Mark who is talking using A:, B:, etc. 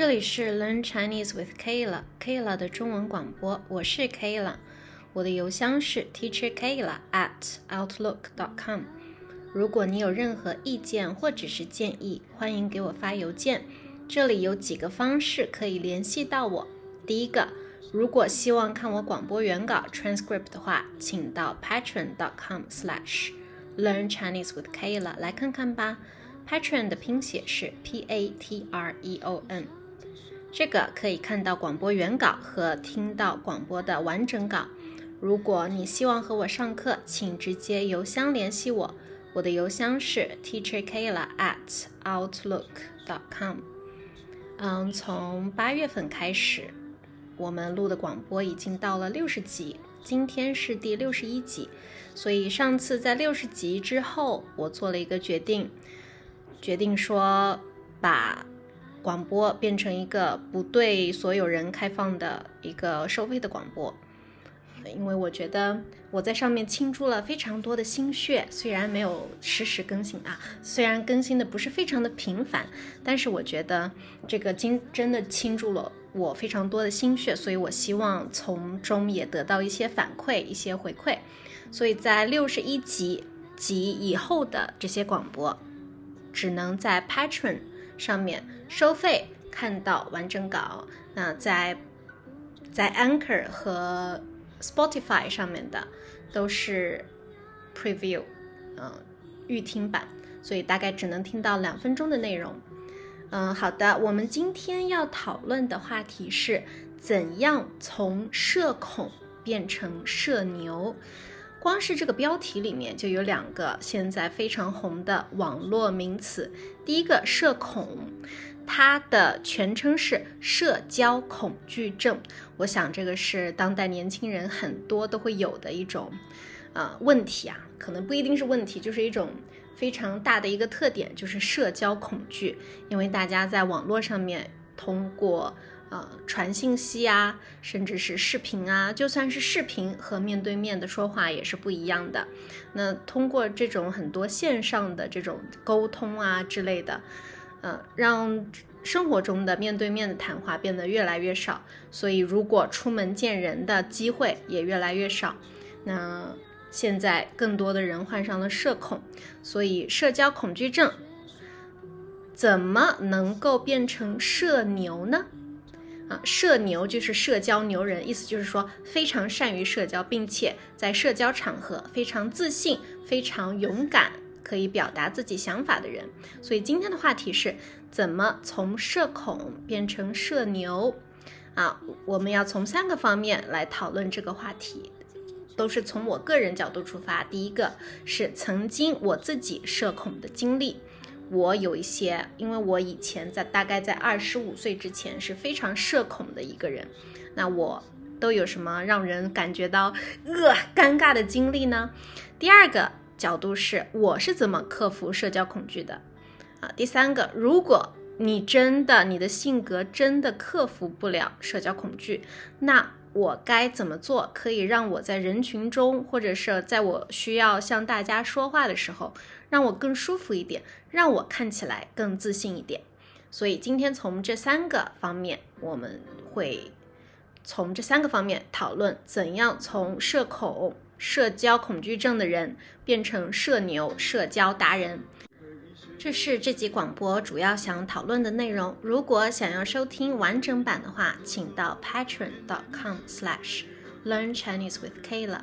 A: 这里是 Learn Chinese with Kayla，Kayla 的中文广播，我是 Kayla，我的邮箱是 Teacher Kayla at outlook dot com。如果你有任何意见或者是建议，欢迎给我发邮件。这里有几个方式可以联系到我。第一个，如果希望看我广播原稿 transcript 的话，请到 patron dot com slash learn Chinese with Kayla 来看看吧。Patron 的拼写是 P A T R E O N，这个可以看到广播原稿和听到广播的完整稿。如果你希望和我上课，请直接邮箱联系我，我的邮箱是 teacherkayla at outlook dot com。嗯，从八月份开始，我们录的广播已经到了六十集，今天是第六十一集，所以上次在六十集之后，我做了一个决定。决定说把广播变成一个不对所有人开放的一个收费的广播，因为我觉得我在上面倾注了非常多的心血，虽然没有实时更新啊，虽然更新的不是非常的频繁，但是我觉得这个经真的倾注了我非常多的心血，所以我希望从中也得到一些反馈、一些回馈，所以在六十一集及以后的这些广播。只能在 Patron 上面收费看到完整稿。那在在 Anchor 和 Spotify 上面的都是 Preview，嗯，预听版，所以大概只能听到两分钟的内容。嗯，好的，我们今天要讨论的话题是怎样从社恐变成社牛。光是这个标题里面就有两个现在非常红的网络名词。第一个“社恐”，它的全称是社交恐惧症。我想这个是当代年轻人很多都会有的一种，呃，问题啊，可能不一定是问题，就是一种非常大的一个特点，就是社交恐惧。因为大家在网络上面通过。呃，传信息啊，甚至是视频啊，就算是视频和面对面的说话也是不一样的。那通过这种很多线上的这种沟通啊之类的，呃，让生活中的面对面的谈话变得越来越少。所以，如果出门见人的机会也越来越少。那现在更多的人患上了社恐，所以社交恐惧症怎么能够变成社牛呢？啊，社牛就是社交牛人，意思就是说非常善于社交，并且在社交场合非常自信、非常勇敢，可以表达自己想法的人。所以今天的话题是怎么从社恐变成社牛啊？我们要从三个方面来讨论这个话题，都是从我个人角度出发。第一个是曾经我自己社恐的经历。我有一些，因为我以前在大概在二十五岁之前是非常社恐的一个人，那我都有什么让人感觉到呃尴尬的经历呢？第二个角度是我是怎么克服社交恐惧的啊？第三个，如果你真的你的性格真的克服不了社交恐惧，那我该怎么做可以让我在人群中，或者是在我需要向大家说话的时候？让我更舒服一点，让我看起来更自信一点。所以今天从这三个方面，我们会从这三个方面讨论怎样从社恐、社交恐惧症的人变成社牛、社交达人。这是这集广播主要想讨论的内容。如果想要收听完整版的话，请到 patron.com/learn Chinese with Kayla。